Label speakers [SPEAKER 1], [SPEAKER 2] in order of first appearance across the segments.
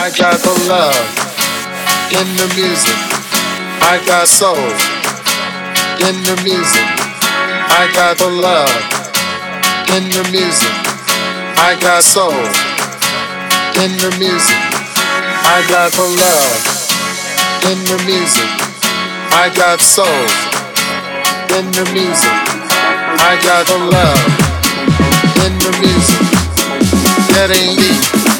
[SPEAKER 1] I got the love in the music. I got soul in the music. I got the love in the music. I got soul in the music. I got the love in the music. I got soul in the music. I got the love in the music. That ain't me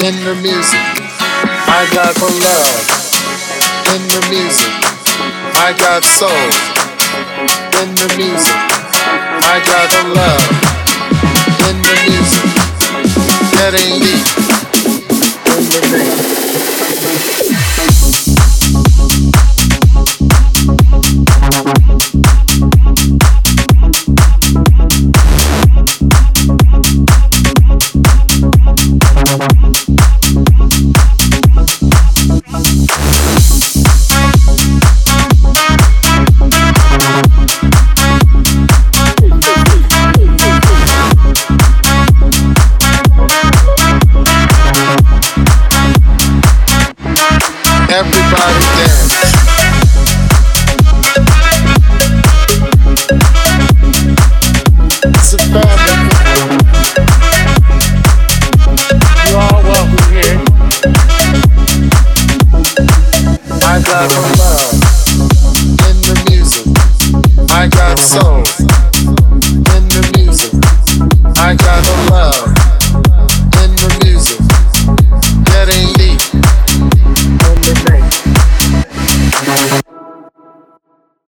[SPEAKER 1] in the music. I got the love in the music. I got soul in the music. I got love in the music. That ain't me Everybody dance.